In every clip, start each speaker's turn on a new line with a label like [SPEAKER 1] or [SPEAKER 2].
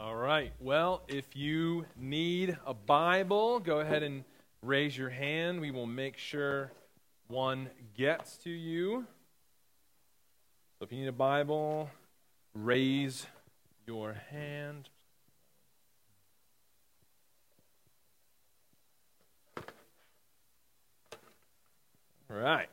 [SPEAKER 1] All right. Well, if you need a Bible, go ahead and raise your hand. We will make sure one gets to you. So if you need a Bible, raise your hand. All right.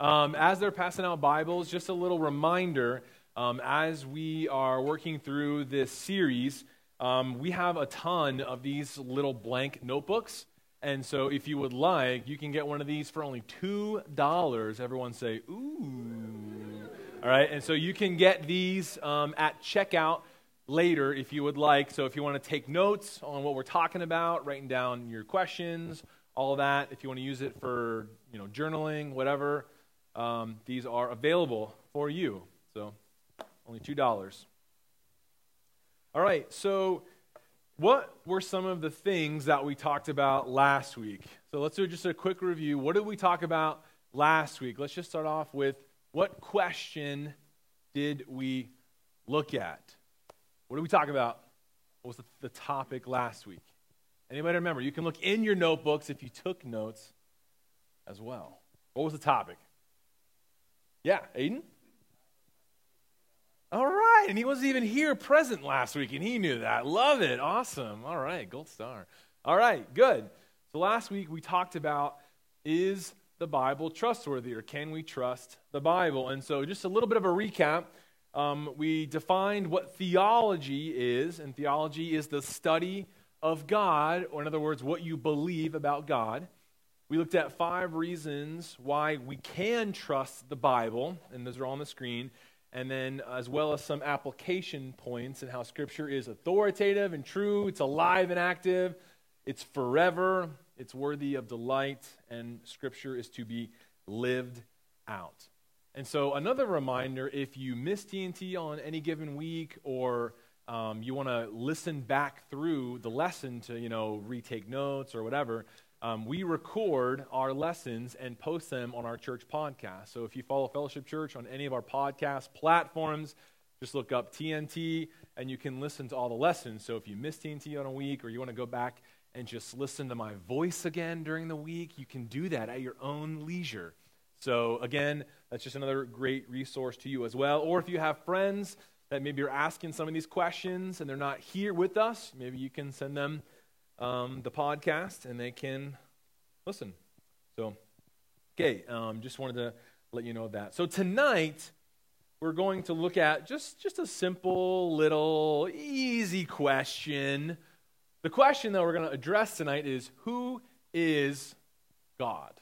[SPEAKER 1] Um, as they're passing out Bibles, just a little reminder um, as we are working through this series, um, we have a ton of these little blank notebooks. And so, if you would like, you can get one of these for only $2. Everyone say, ooh. All right. And so, you can get these um, at checkout later if you would like. So, if you want to take notes on what we're talking about, writing down your questions, all that, if you want to use it for you know, journaling, whatever, um, these are available for you. So, only $2. All right, so what were some of the things that we talked about last week? So let's do just a quick review. What did we talk about last week? Let's just start off with what question did we look at? What did we talk about? What was the, topic last week? Anybody remember? You can look in your notebooks if you took notes as well. What was the topic? Yeah, Aiden? All right. And he wasn't even here present last week, and he knew that. Love it. Awesome. All right. Gold star. All right. Good. So last week we talked about is the Bible trustworthy, or can we trust the Bible? And so just a little bit of a recap. Um, we defined what theology is, and theology is the study of God, or in other words, what you believe about God. We looked at five reasons why we can trust the Bible, and those are on the screen and then as well as some application points and how Scripture is authoritative and true, it's alive and active, it's forever, it's worthy of delight, and Scripture is to be lived out. And so, another reminder if you miss TNT on any given week or um, you want to listen back through the lesson to, you know, retake notes or whatever, um, we record our lessons and post them on our church podcast. So if you follow Fellowship Church on any of our podcast platforms, just look up TNT and you can listen to all the lessons. So if you miss TNT on a week or you want to go back and just listen to my voice again during the week, you can do that at your own leisure. So again, that's just another great resource to you as well. Or if you have friends that maybe are asking some of these questions and they're not here with us, maybe you can send them um, the podcast and they can listen. So, okay, um, just wanted to let you know that. So tonight we're going to look at just just a simple little easy question. The question that we're going to address tonight is who is God?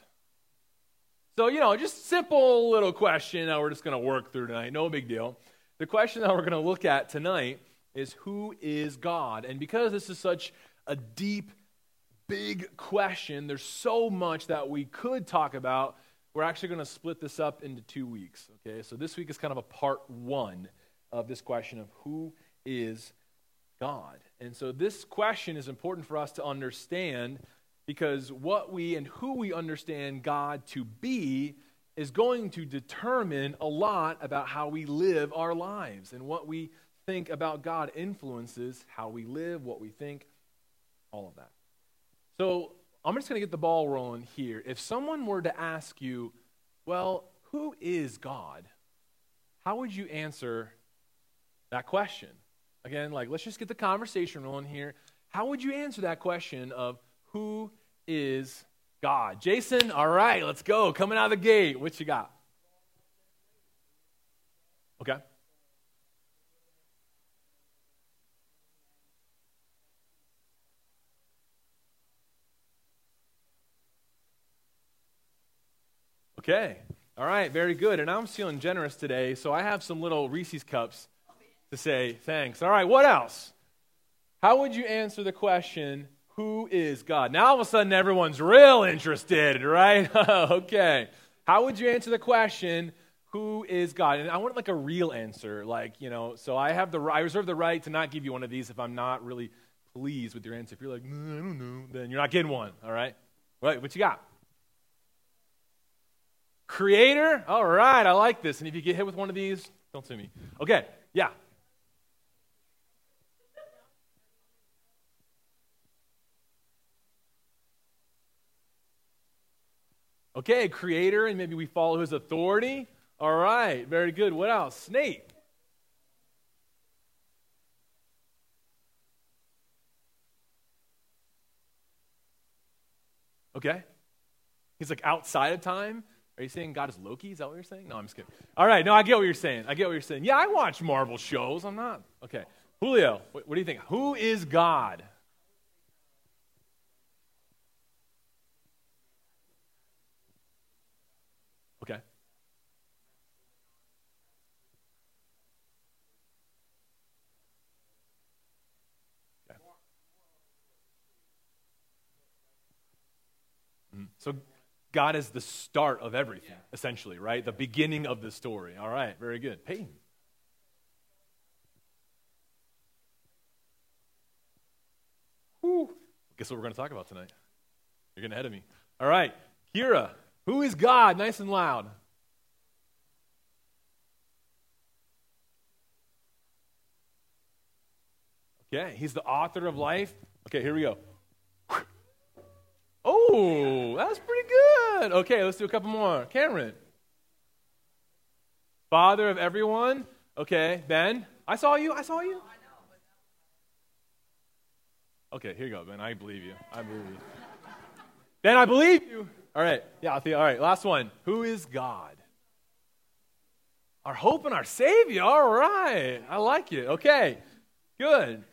[SPEAKER 1] So, you know, just simple little question that we're just going to work through tonight. No big deal. The question that we're going to look at tonight is who is God? And because this is such a deep, big question. There's so much that we could talk about. We're actually going to split this up into two weeks. Okay, so this week is kind of a part one of this question of who is God. And so this question is important for us to understand because what we and who we understand God to be is going to determine a lot about how we live our lives. And what we think about God influences how we live, what we think, all of that. So I'm just going to get the ball rolling here. If someone were to ask you, well, who is God? How would you answer that question? Again, like, let's just get the conversation rolling here. How would you answer that question of who is God? Jason, all right, let's go. Coming out of the gate, what you got? Okay. Okay. All right, very good. And I'm feeling generous today, so I have some little Reese's cups to say thanks. All right, what else? How would you answer the question, who is God? Now all of a sudden everyone's real interested, right? okay. How would you answer the question, who is God? And I want like a real answer, like, you know, so I have the I reserve the right to not give you one of these if I'm not really pleased with your answer. If you're like, mm, I don't know, then you're not getting one, all right? Right, what you got? Creator? All right, I like this. And if you get hit with one of these, don't sue me. Okay, yeah. Okay, creator, and maybe we follow his authority. All right, very good. What else? Snake. Okay. He's like outside of time. Are you saying God is Loki? Is that what you're saying? No, I'm just kidding. All right, no, I get what you're saying. I get what you're saying. Yeah, I watch Marvel shows. I'm not. Okay. Julio, what, what do you think? Who is God? Okay. Mm-hmm. So God is the start of everything, yeah. essentially, right? The beginning of the story. All right, very good. Peyton. Whew. Guess what we're going to talk about tonight? You're getting ahead of me. All right, Kira. Who is God? Nice and loud. Okay, he's the author of life. Okay, here we go. That's pretty good. Okay, let's do a couple more. Cameron. Father of everyone. Okay, Ben. I saw you. I saw you. Okay, here you go, Ben. I believe you. I believe you. Ben, I believe you. All right. Yeah. All right, last one. Who is God? Our hope and our Savior. All right. I like it. Okay, good.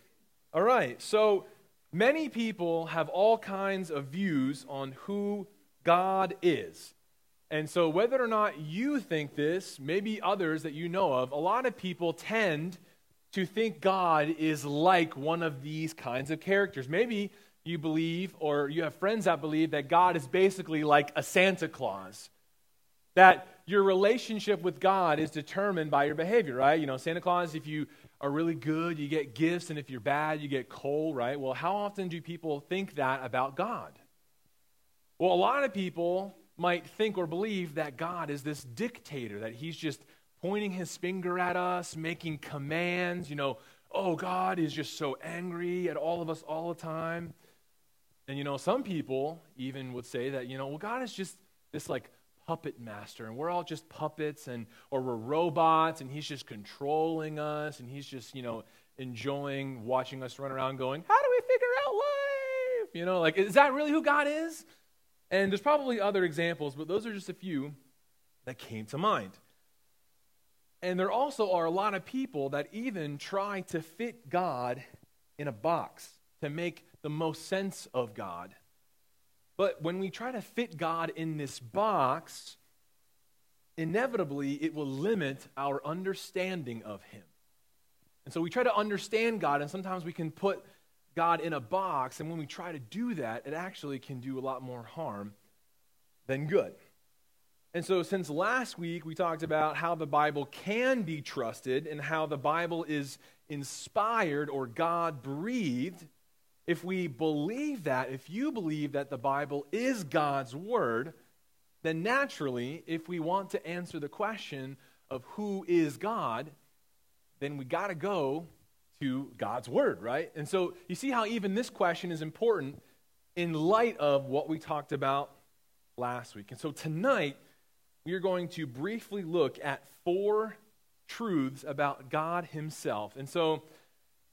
[SPEAKER 1] All right. So, Many people have all kinds of views on who God is. And so, whether or not you think this, maybe others that you know of, a lot of people tend to think God is like one of these kinds of characters. Maybe you believe, or you have friends that believe, that God is basically like a Santa Claus. That your relationship with God is determined by your behavior, right? You know, Santa Claus, if you are really good, you get gifts, and if you're bad, you get coal, right? Well, how often do people think that about God? Well, a lot of people might think or believe that God is this dictator, that he's just pointing his finger at us, making commands, you know, oh, God is just so angry at all of us all the time. And, you know, some people even would say that, you know, well, God is just this like puppet master and we're all just puppets and or we're robots and he's just controlling us and he's just you know enjoying watching us run around going how do we figure out life? You know like is that really who god is? And there's probably other examples but those are just a few that came to mind. And there also are a lot of people that even try to fit god in a box to make the most sense of god but when we try to fit God in this box, inevitably it will limit our understanding of Him. And so we try to understand God, and sometimes we can put God in a box, and when we try to do that, it actually can do a lot more harm than good. And so, since last week we talked about how the Bible can be trusted and how the Bible is inspired or God breathed, if we believe that, if you believe that the Bible is God's Word, then naturally, if we want to answer the question of who is God, then we got to go to God's Word, right? And so you see how even this question is important in light of what we talked about last week. And so tonight, we are going to briefly look at four truths about God Himself. And so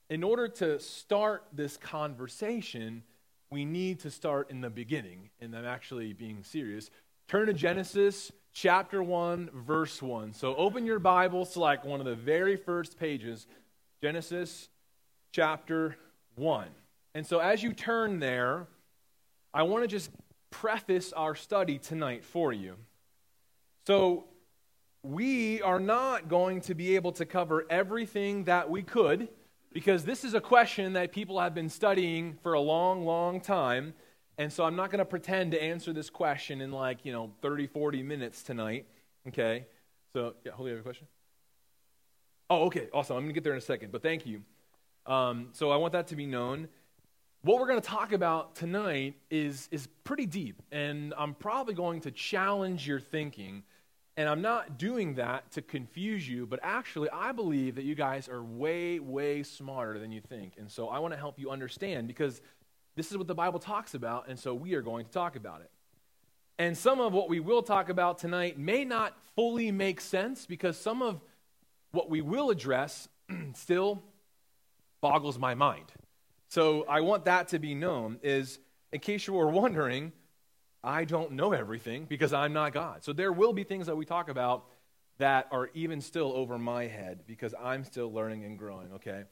[SPEAKER 1] in order to start this conversation, we need to start in the beginning. And I'm actually being serious. Turn to Genesis chapter 1, verse 1. So open your Bibles to like one of the very first pages, Genesis chapter 1. And so as you turn there, I want to just preface our study tonight for you. So, we are not going to be able to cover everything that we could because this is a question that people have been studying for a long, long time. And so I'm not going to pretend to answer this question in like, you know, 30, 40 minutes tonight. Okay? So, yeah, hold you have a question? Oh, okay, awesome. I'm going to get there in a second, but thank you. Um, so I want that to be known. What we're going to talk about tonight is, is pretty deep, and I'm probably going to challenge your thinking and I'm not doing that to confuse you, but actually, I believe that you guys are way, way smarter than you think. And so I want to help you understand because this is what the Bible talks about, and so we are going to talk about it. And some of what we will talk about tonight may not fully make sense because some of what we will address still boggles my mind. So I want that to be known is in case you were wondering, I don't know everything because I'm not God. So there will be things that we talk about that are even still over my head because I'm still learning and growing, okay?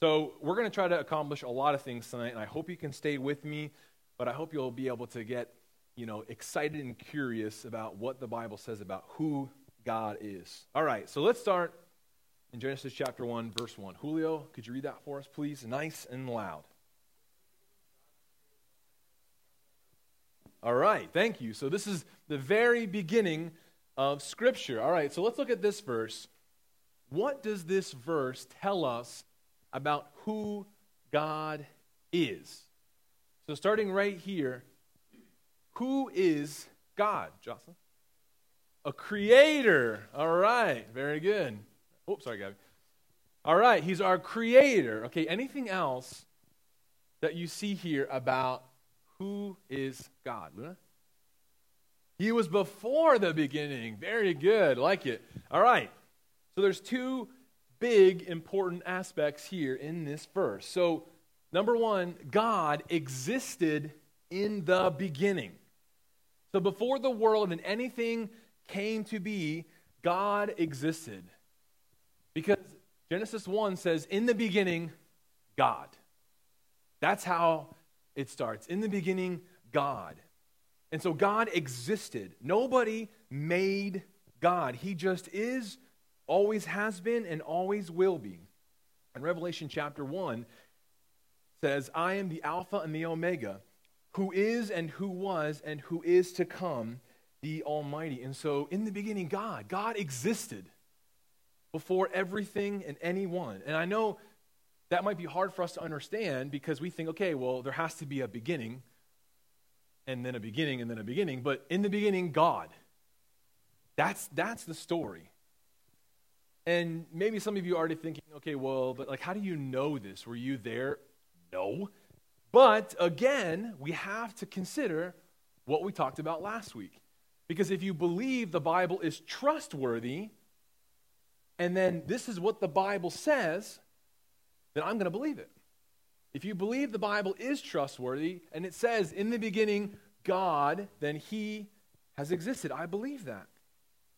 [SPEAKER 1] So we're going to try to accomplish a lot of things tonight and I hope you can stay with me, but I hope you'll be able to get, you know, excited and curious about what the Bible says about who God is. All right, so let's start in Genesis chapter 1, verse 1. Julio, could you read that for us, please? Nice and loud. All right, thank you. So, this is the very beginning of Scripture. All right, so let's look at this verse. What does this verse tell us about who God is? So, starting right here, who is God, Jocelyn? A creator. All right, very good. Oops, sorry, Gabby. All right, he's our creator. Okay, anything else that you see here about who is God? He was before the beginning. Very good. Like it. All right. So there's two big important aspects here in this verse. So, number one, God existed in the beginning. So, before the world and anything came to be, God existed. Because Genesis 1 says, In the beginning, God. That's how it starts. In the beginning, God. And so God existed. Nobody made God. He just is, always has been, and always will be. And Revelation chapter 1 says, I am the Alpha and the Omega, who is and who was and who is to come, the Almighty. And so in the beginning, God, God existed before everything and anyone. And I know that might be hard for us to understand because we think, okay, well, there has to be a beginning, and then a beginning, and then a beginning. But in the beginning, God. That's, that's the story. And maybe some of you are already thinking, okay, well, but like, how do you know this? Were you there? No. But again, we have to consider what we talked about last week. Because if you believe the Bible is trustworthy, and then this is what the Bible says, then I'm going to believe it. If you believe the Bible is trustworthy and it says in the beginning God, then he has existed. I believe that.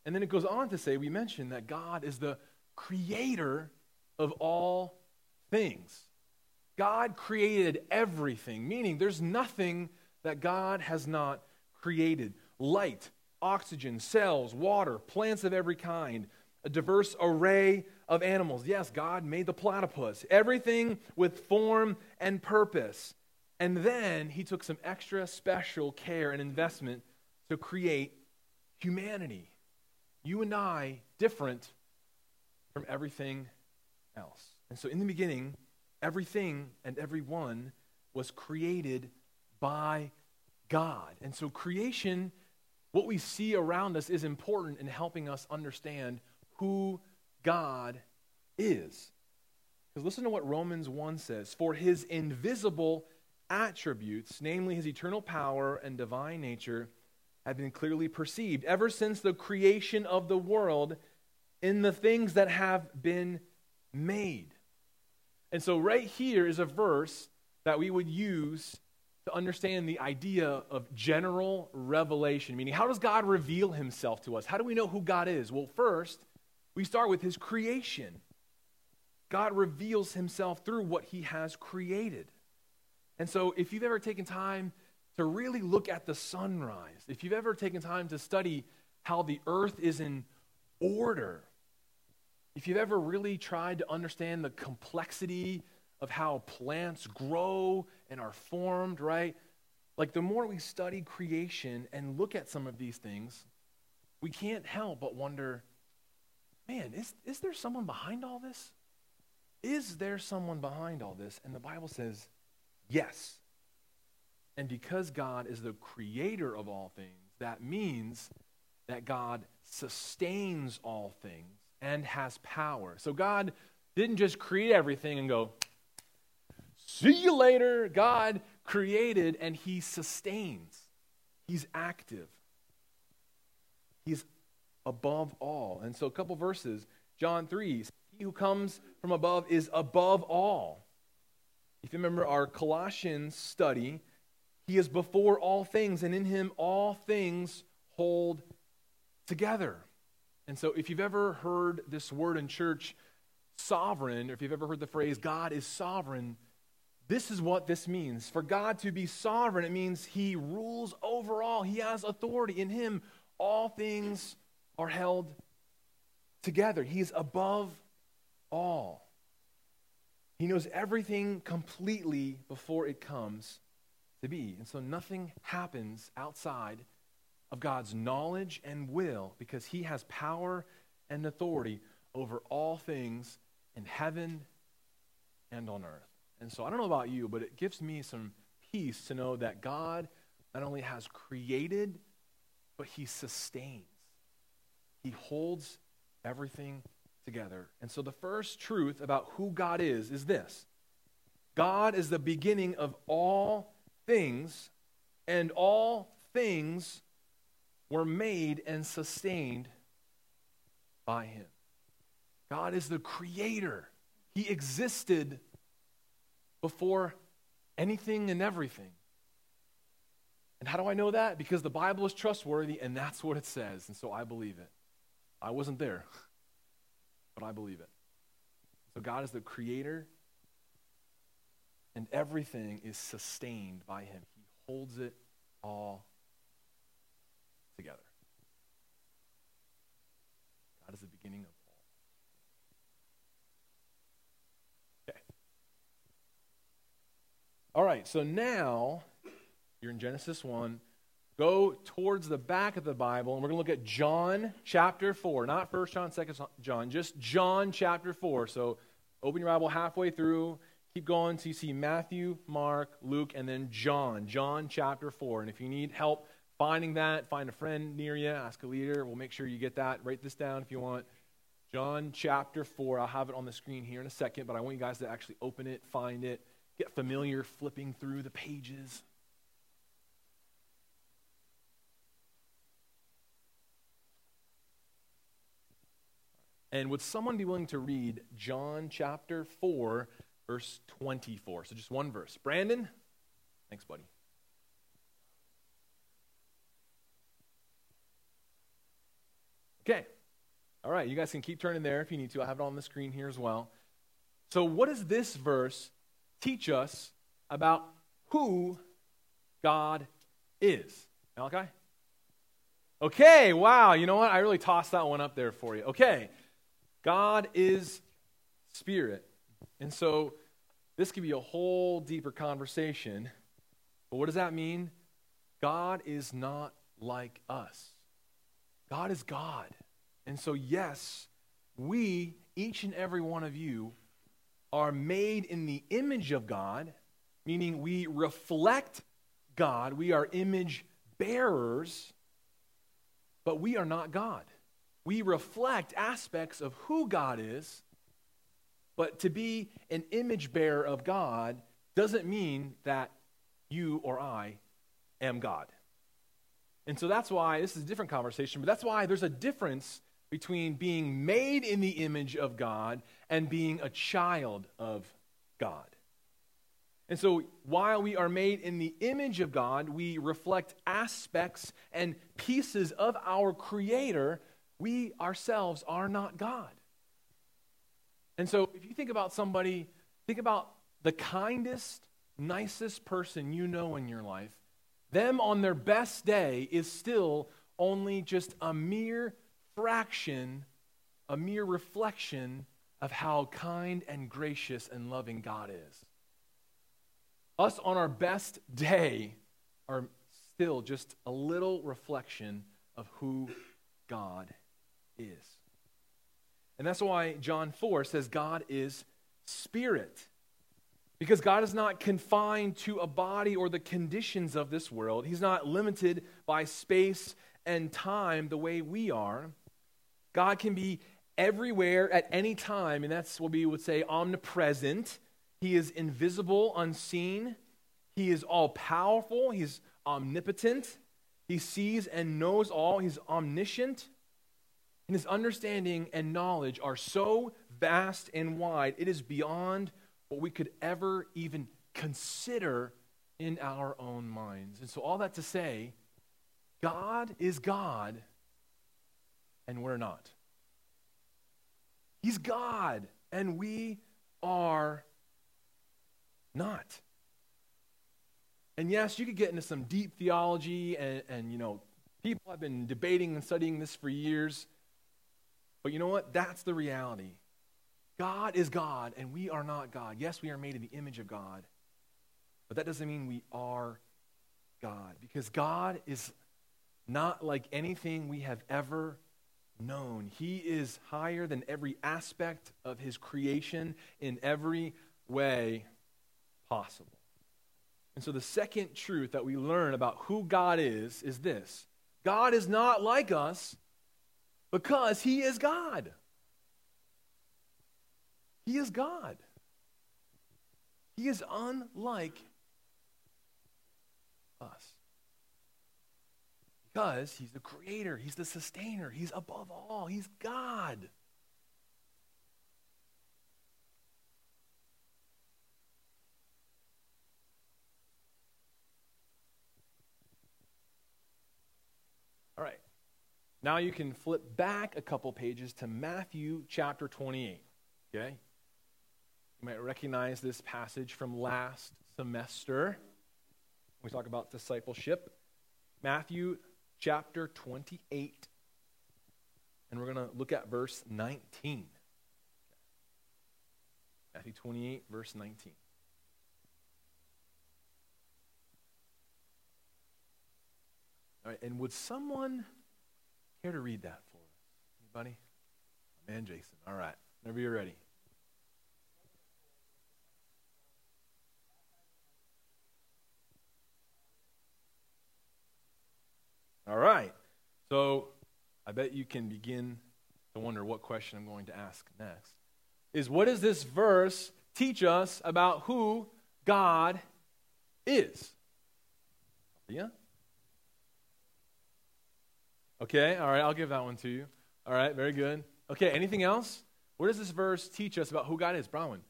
[SPEAKER 1] And then it goes on to say, we mentioned that God is the creator of all things. God created everything, meaning there's nothing that God has not created. Light, oxygen, cells, water, plants of every kind, a diverse array of animals. Yes, God made the platypus, everything with form and purpose. And then he took some extra special care and investment to create humanity. You and I, different from everything else. And so in the beginning, everything and everyone was created by God. And so creation, what we see around us, is important in helping us understand who God is. Because listen to what Romans 1 says For his invisible attributes, namely his eternal power and divine nature, have been clearly perceived ever since the creation of the world in the things that have been made. And so, right here is a verse that we would use to understand the idea of general revelation, meaning, how does God reveal himself to us? How do we know who God is? Well, first, we start with his creation. God reveals himself through what he has created. And so, if you've ever taken time to really look at the sunrise, if you've ever taken time to study how the earth is in order, if you've ever really tried to understand the complexity of how plants grow and are formed, right? Like the more we study creation and look at some of these things, we can't help but wonder man, is, is there someone behind all this? Is there someone behind all this? And the Bible says, yes. And because God is the creator of all things, that means that God sustains all things and has power. So God didn't just create everything and go, see you later. God created and he sustains, he's active. He's above all. And so, a couple verses, John 3 He who comes from above is above all. If you remember our Colossians study, he is before all things, and in him all things hold together. And so, if you've ever heard this word in church, sovereign, or if you've ever heard the phrase, God is sovereign, this is what this means. For God to be sovereign, it means he rules over all, he has authority. In him, all things are held together. He is above all. He knows everything completely before it comes to be. And so nothing happens outside of God's knowledge and will because he has power and authority over all things in heaven and on earth. And so I don't know about you, but it gives me some peace to know that God not only has created, but he sustains. He holds everything together. And so the first truth about who God is is this God is the beginning of all things, and all things were made and sustained by him. God is the creator. He existed before anything and everything. And how do I know that? Because the Bible is trustworthy and that's what it says. And so I believe it. I wasn't there, but I believe it. So God is the creator and everything is sustained by him. He holds it all together. God is the beginning of all. Okay. All right, so now you're in Genesis 1. Go towards the back of the Bible, and we're going to look at John chapter 4. Not 1 John, 2 John, just John chapter 4. So open your Bible halfway through Keep going so you see Matthew, Mark, Luke, and then John. John chapter 4. And if you need help finding that, find a friend near you, ask a leader. We'll make sure you get that. Write this down if you want. John chapter 4. I'll have it on the screen here in a second, but I want you guys to actually open it, find it, get familiar flipping through the pages. And would someone be willing to read John chapter 4, verse 24. So just one verse. Brandon? Thanks, buddy. Okay. All right, you guys can keep turning there if you need to. I have it on the screen here as well. So, what does this verse teach us about who God is? Malachi? Okay, wow. You know what? I really tossed that one up there for you. Okay. God is spirit. And so this could be a whole deeper conversation. But what does that mean? God is not like us. God is God. And so, yes, we, each and every one of you, are made in the image of God, meaning we reflect God. We are image bearers, but we are not God. We reflect aspects of who God is, but to be an image bearer of God doesn't mean that you or I am God. And so that's why this is a different conversation, but that's why there's a difference between being made in the image of God and being a child of God. And so while we are made in the image of God, we reflect aspects and pieces of our Creator. We ourselves are not God. And so if you think about somebody, think about the kindest, nicest person you know in your life, them on their best day is still only just a mere fraction, a mere reflection of how kind and gracious and loving God is. Us on our best day are still just a little reflection of who God is. And that's why John 4 says God is spirit. Because God is not confined to a body or the conditions of this world. He's not limited by space and time the way we are. God can be everywhere at any time, and that's what we would say omnipresent. He is invisible, unseen. He is all powerful. He's omnipotent. He sees and knows all. He's omniscient. And his understanding and knowledge are so vast and wide, it is beyond what we could ever even consider in our own minds. And so, all that to say, God is God, and we're not. He's God, and we are not. And yes, you could get into some deep theology, and, and you know, people have been debating and studying this for years. But you know what? That's the reality. God is God, and we are not God. Yes, we are made in the image of God, but that doesn't mean we are God, because God is not like anything we have ever known. He is higher than every aspect of his creation in every way possible. And so, the second truth that we learn about who God is is this God is not like us because he is God. He is God. He is unlike us. Because he's the creator, he's the sustainer, he's above all, he's God. Now you can flip back a couple pages to Matthew chapter 28. Okay? You might recognize this passage from last semester. We talk about discipleship. Matthew chapter 28. And we're going to look at verse 19. Matthew 28, verse 19. All right, and would someone care to read that for us? Anybody? Man, Jason. All right, whenever you're ready. All right. So I bet you can begin to wonder what question I'm going to ask next. Is what does this verse teach us about who God is? Yeah? Okay, all right, I'll give that one to you. All right, very good. Okay, anything else? What does this verse teach us about who God is? Bronwyn?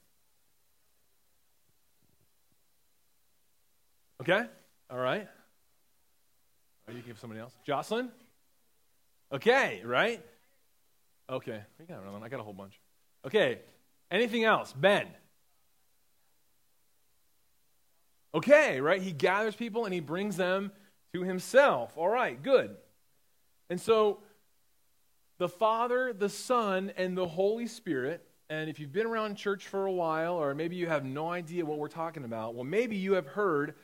[SPEAKER 1] Okay, all right. Or you give somebody else. Jocelyn? Okay, right? Okay. We got another one. I got a whole bunch. Okay. Anything else? Ben. Okay, right? He gathers people and he brings them to himself. All right, good. And so the Father, the Son, and the Holy Spirit, and if you've been around church for a while, or maybe you have no idea what we're talking about, well, maybe you have heard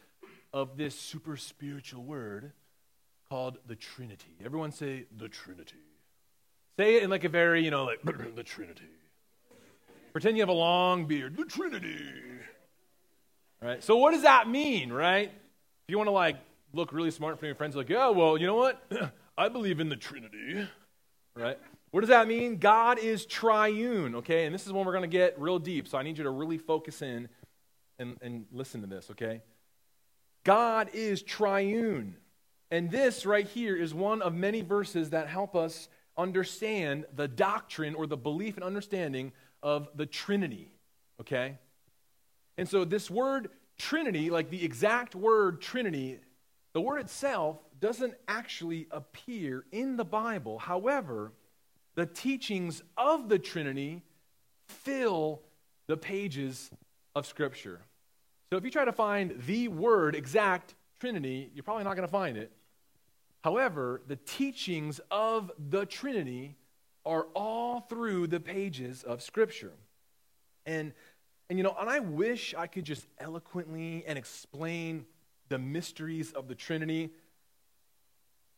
[SPEAKER 1] of this super spiritual word called the Trinity. Everyone say the Trinity. Say it in like a very, you know, like the Trinity. Pretend you have a long beard. The Trinity. All right. So what does that mean, right? If you want to like look really smart of your friends, like, yeah, well, you know what? I believe in the Trinity. Right? What does that mean? God is triune, okay? And this is when we're going to get real deep. So I need you to really focus in and, and listen to this, okay? God is triune. And this right here is one of many verses that help us understand the doctrine or the belief and understanding of the Trinity. Okay? And so, this word Trinity, like the exact word Trinity, the word itself doesn't actually appear in the Bible. However, the teachings of the Trinity fill the pages of Scripture. So, if you try to find the word exact Trinity, you're probably not going to find it. However, the teachings of the Trinity are all through the pages of Scripture. And, and you know, and I wish I could just eloquently and explain the mysteries of the Trinity,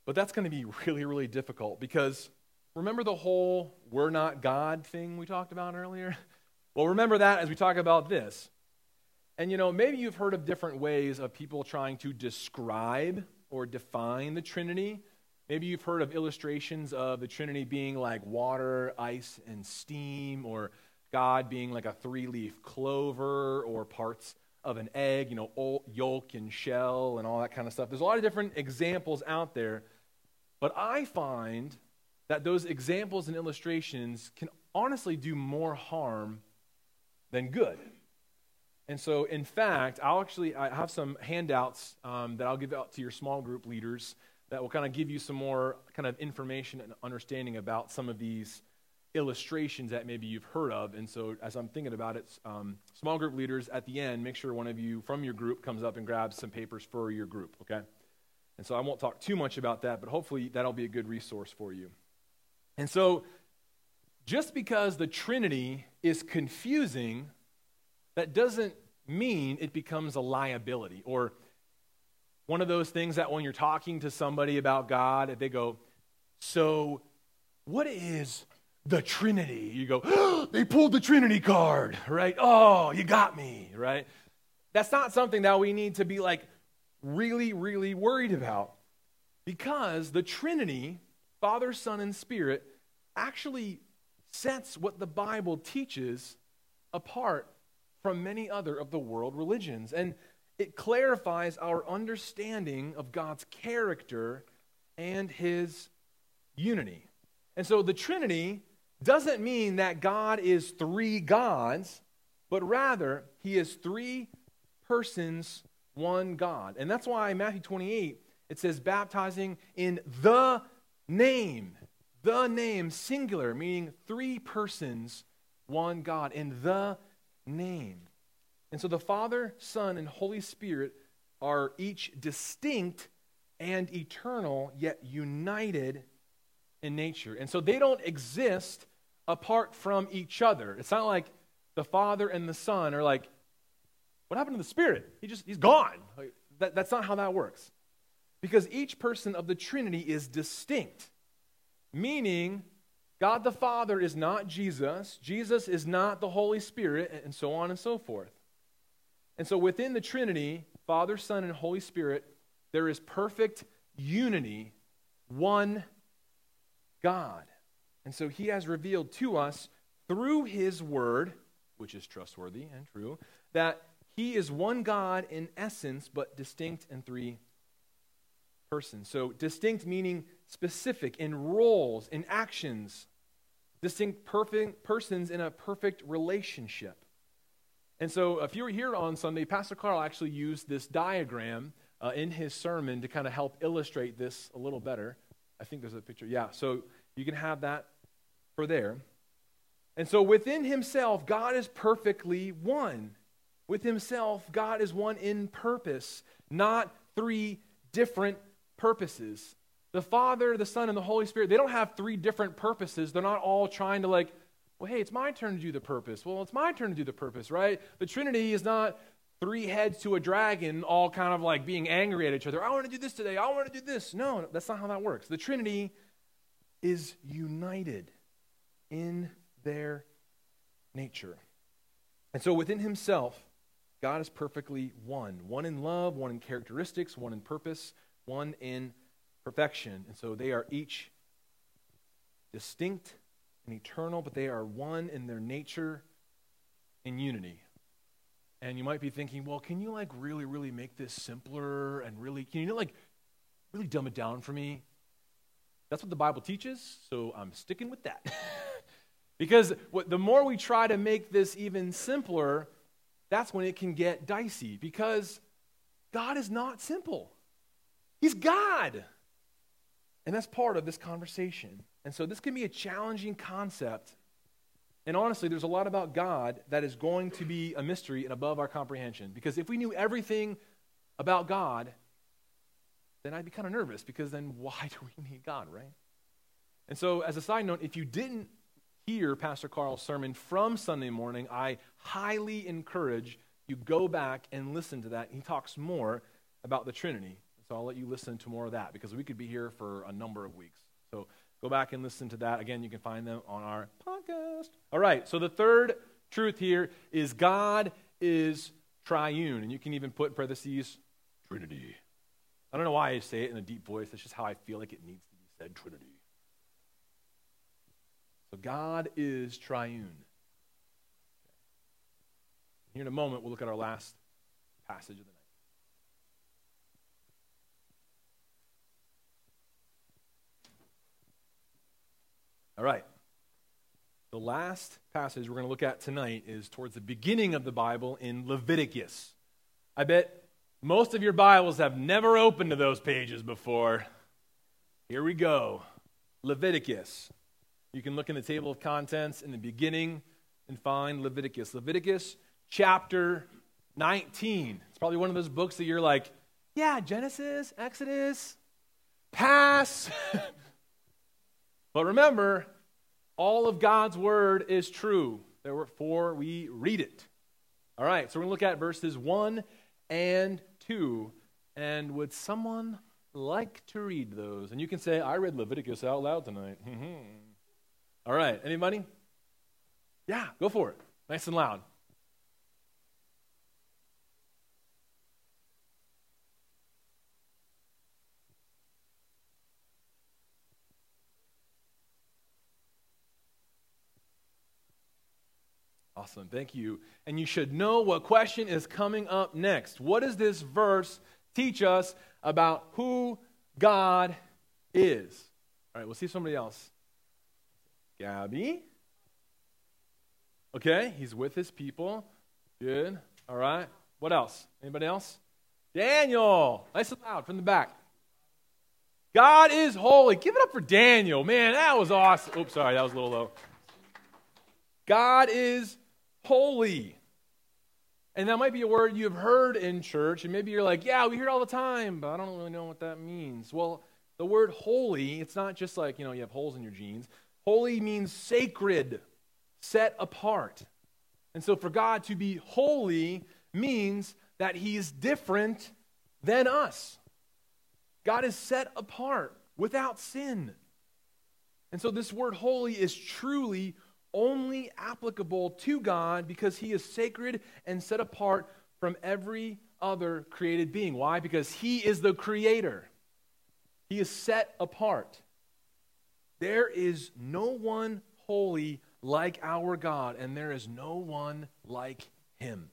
[SPEAKER 1] but that's going to be really, really difficult because remember the whole we're not God thing we talked about earlier? Well, remember that as we talk about this. And you know, maybe you've heard of different ways of people trying to describe or define the Trinity. Maybe you've heard of illustrations of the Trinity being like water, ice, and steam, or God being like a three leaf clover, or parts of an egg, you know, yolk and shell and all that kind of stuff. There's a lot of different examples out there, but I find that those examples and illustrations can honestly do more harm than good. And so, in fact, I'll actually I have some handouts um, that I'll give out to your small group leaders that will kind of give you some more kind of information and understanding about some of these illustrations that maybe you've heard of. And so, as I'm thinking about it, um, small group leaders at the end, make sure one of you from your group comes up and grabs some papers for your group, okay? And so, I won't talk too much about that, but hopefully, that'll be a good resource for you. And so, just because the Trinity is confusing, that doesn't mean it becomes a liability or one of those things that when you're talking to somebody about God, they go, So, what is the Trinity. You go, oh, they pulled the Trinity card, right? Oh, you got me, right? That's not something that we need to be like really, really worried about because the Trinity, Father, Son, and Spirit, actually sets what the Bible teaches apart from many other of the world religions. And it clarifies our understanding of God's character and his unity. And so the Trinity doesn't mean that God is three gods, but rather he is three persons, one God. And that's why in Matthew 28, it says baptizing in the name. The name, singular, meaning three persons, one God, in the name. And so the Father, Son, and Holy Spirit are each distinct and eternal, yet united in nature. And so they don't exist apart from each other. It's not like the Father and the Son are like, what happened to the Spirit? He just, he's gone. That, that's not how that works. Because each person of the Trinity is distinct, meaning God the Father is not Jesus, Jesus is not the Holy Spirit, and so on and so forth. And so within the Trinity, Father, Son, and Holy Spirit, there is perfect unity, one God. And so he has revealed to us through his word, which is trustworthy and true, that he is one God in essence, but distinct in three persons. So distinct meaning specific in roles, in actions, distinct perfect persons in a perfect relationship. And so, if you were here on Sunday, Pastor Carl actually used this diagram uh, in his sermon to kind of help illustrate this a little better. I think there's a picture. Yeah, so you can have that for there. And so within himself, God is perfectly one. With himself, God is one in purpose, not three different purposes. The Father, the Son, and the Holy Spirit, they don't have three different purposes. They're not all trying to, like, well, hey, it's my turn to do the purpose. Well, it's my turn to do the purpose, right? The Trinity is not three heads to a dragon, all kind of like being angry at each other. I want to do this today. I want to do this. No, that's not how that works. The Trinity is united in their nature. And so within himself, God is perfectly one one in love, one in characteristics, one in purpose, one in perfection. And so they are each distinct and eternal, but they are one in their nature in unity. And you might be thinking, well, can you like really, really make this simpler and really, can you like really dumb it down for me? That's what the Bible teaches, so I'm sticking with that. Because what, the more we try to make this even simpler, that's when it can get dicey. Because God is not simple, He's God. And that's part of this conversation. And so this can be a challenging concept. And honestly, there's a lot about God that is going to be a mystery and above our comprehension. Because if we knew everything about God, then I'd be kind of nervous because then why do we need God, right? And so, as a side note, if you didn't hear Pastor Carl's sermon from Sunday morning, I highly encourage you go back and listen to that. He talks more about the Trinity. So I'll let you listen to more of that because we could be here for a number of weeks. So go back and listen to that. Again, you can find them on our podcast. All right, so the third truth here is God is triune. And you can even put in parentheses, Trinity. I don't know why I say it in a deep voice. That's just how I feel like it needs to be said, Trinity. So God is triune. Here in a moment, we'll look at our last passage of the night. All right. The last passage we're going to look at tonight is towards the beginning of the Bible in Leviticus. I bet most of your Bibles have never opened to those pages before. Here we go Leviticus. You can look in the table of contents in the beginning and find Leviticus. Leviticus chapter 19. It's probably one of those books that you're like, yeah, Genesis, Exodus, pass. but remember, all of God's word is true. Therefore, we read it. All right, so we're going to look at verses 1 and 2. And would someone like to read those? And you can say, I read Leviticus out loud tonight. All right, anybody? Yeah, go for it. Nice and loud. Awesome. Thank you. And you should know what question is coming up next. What does this verse teach us about who God is? All right, we'll see somebody else. Gabby. Okay, he's with his people. Good. All right. What else? Anybody else? Daniel. Nice and loud from the back. God is holy. Give it up for Daniel. Man, that was awesome. Oops, sorry, that was a little low. God is holy. And that might be a word you've heard in church, and maybe you're like, yeah, we hear it all the time, but I don't really know what that means. Well, the word holy, it's not just like, you know, you have holes in your jeans. Holy means sacred, set apart. And so for God to be holy means that He's different than us. God is set apart without sin. And so this word holy is truly only applicable to God because he is sacred and set apart from every other created being. Why? Because he is the creator, he is set apart. There is no one holy like our God, and there is no one like him.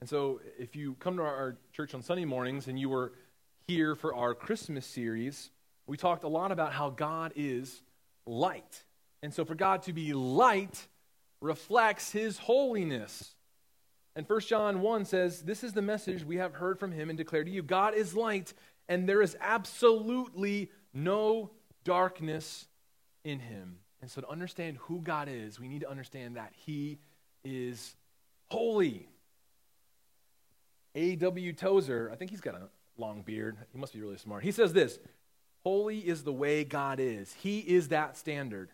[SPEAKER 1] And so, if you come to our church on Sunday mornings and you were here for our Christmas series, we talked a lot about how God is light. And so, for God to be light reflects his holiness. And 1 John 1 says, This is the message we have heard from him and declared to you God is light, and there is absolutely no darkness in him. And so, to understand who God is, we need to understand that he is holy. A.W. Tozer, I think he's got a long beard. He must be really smart. He says this Holy is the way God is, He is that standard.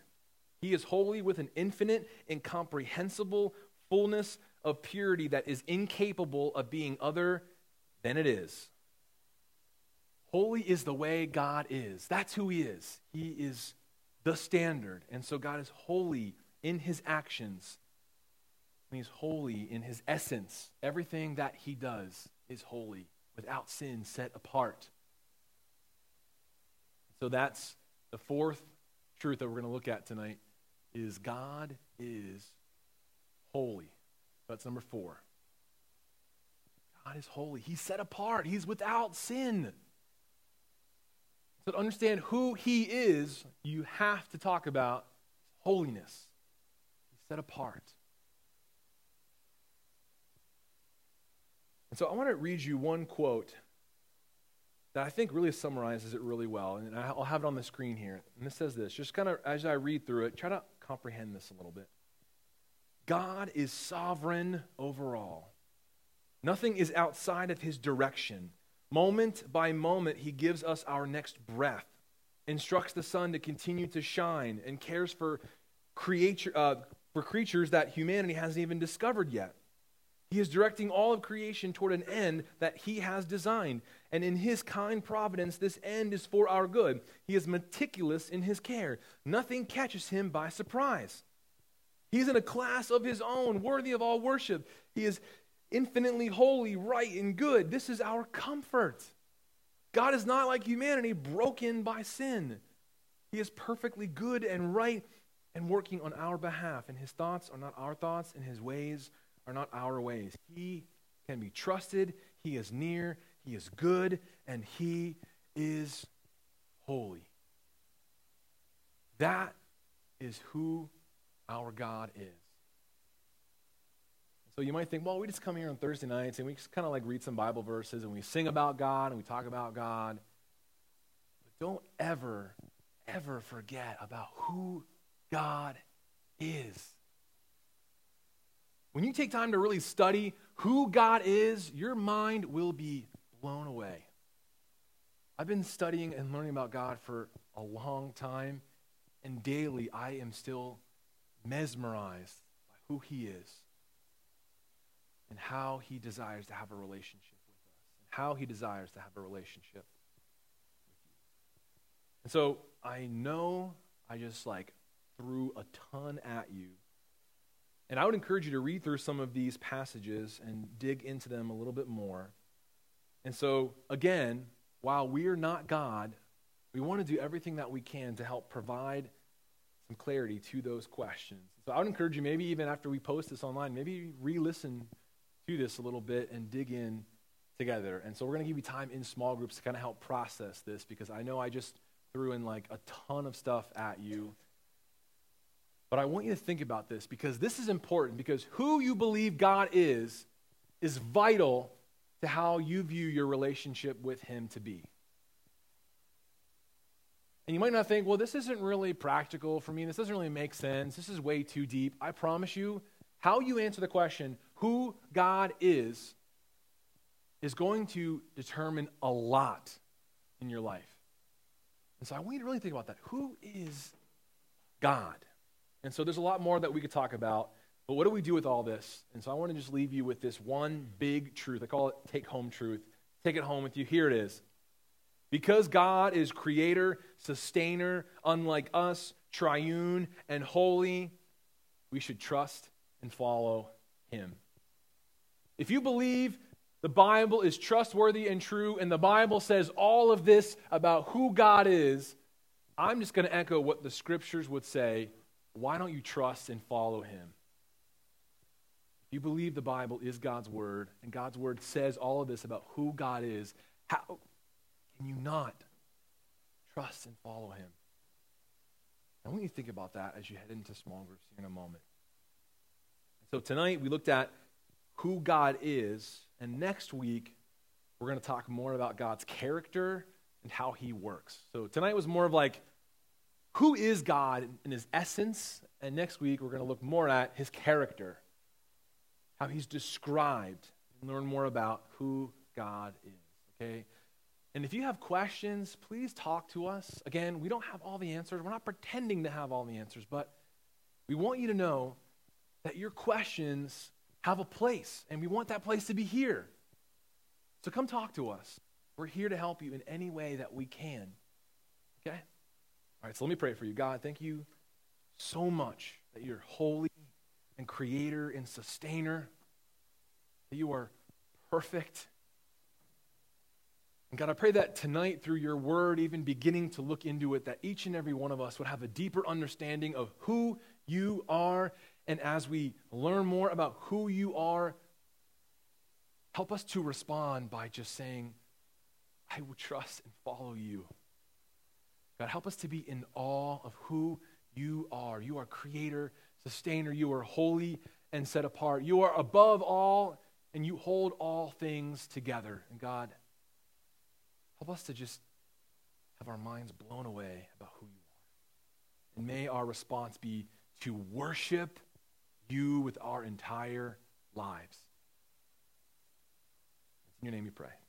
[SPEAKER 1] He is holy with an infinite, incomprehensible fullness of purity that is incapable of being other than it is. Holy is the way God is. That's who He is. He is the standard. And so God is holy in His actions. And He's holy in His essence. Everything that He does is holy, without sin, set apart. So that's the fourth truth that we're going to look at tonight is God is holy. That's number four. God is holy. He's set apart. He's without sin. So to understand who he is, you have to talk about holiness. He's set apart. And so I want to read you one quote that I think really summarizes it really well. And I'll have it on the screen here. And this says this just kind of as I read through it, try to comprehend this a little bit. God is sovereign over all. Nothing is outside of his direction. Moment by moment, he gives us our next breath, instructs the sun to continue to shine, and cares for, creature, uh, for creatures that humanity hasn't even discovered yet. He is directing all of creation toward an end that he has designed. And in his kind providence, this end is for our good. He is meticulous in his care. Nothing catches him by surprise. He's in a class of his own, worthy of all worship. He is infinitely holy, right, and good. This is our comfort. God is not like humanity, broken by sin. He is perfectly good and right and working on our behalf. And his thoughts are not our thoughts, and his ways are not our ways. He can be trusted, He is near, He is good, and He is holy. That is who our God is. So you might think, well, we just come here on Thursday nights and we just kind of like read some Bible verses and we sing about God and we talk about God. But don't ever, ever forget about who God is. When you take time to really study who God is, your mind will be blown away. I've been studying and learning about God for a long time, and daily I am still mesmerized by who He is and how He desires to have a relationship with us, and how He desires to have a relationship with you. And so I know I just like threw a ton at you. And I would encourage you to read through some of these passages and dig into them a little bit more. And so, again, while we are not God, we want to do everything that we can to help provide some clarity to those questions. So I would encourage you, maybe even after we post this online, maybe re listen to this a little bit and dig in together. And so we're going to give you time in small groups to kind of help process this because I know I just threw in like a ton of stuff at you. But I want you to think about this because this is important because who you believe God is is vital to how you view your relationship with Him to be. And you might not think, well, this isn't really practical for me. This doesn't really make sense. This is way too deep. I promise you, how you answer the question, who God is, is going to determine a lot in your life. And so I want you to really think about that. Who is God? And so there's a lot more that we could talk about, but what do we do with all this? And so I want to just leave you with this one big truth. I call it take home truth. Take it home with you. Here it is. Because God is creator, sustainer, unlike us, triune, and holy, we should trust and follow him. If you believe the Bible is trustworthy and true, and the Bible says all of this about who God is, I'm just going to echo what the scriptures would say. Why don't you trust and follow him? If you believe the Bible is God's word, and God's word says all of this about who God is, how, can you not trust and follow him? I want you to think about that as you head into small groups here in a moment. So tonight we looked at who God is, and next week we're going to talk more about God's character and how he works. So tonight was more of like who is God in his essence, and next week we're going to look more at his character, how he's described, and learn more about who God is. Okay? And if you have questions, please talk to us. Again, we don't have all the answers. We're not pretending to have all the answers, but we want you to know that your questions have a place, and we want that place to be here. So come talk to us. We're here to help you in any way that we can. Okay? All right, so let me pray for you. God, thank you so much that you're holy and creator and sustainer, that you are perfect and God, I pray that tonight, through your word, even beginning to look into it, that each and every one of us would have a deeper understanding of who you are. And as we learn more about who you are, help us to respond by just saying, I will trust and follow you. God, help us to be in awe of who you are. You are creator, sustainer. You are holy and set apart. You are above all, and you hold all things together. And God, Help us to just have our minds blown away about who you are. And may our response be to worship you with our entire lives. In your name we pray.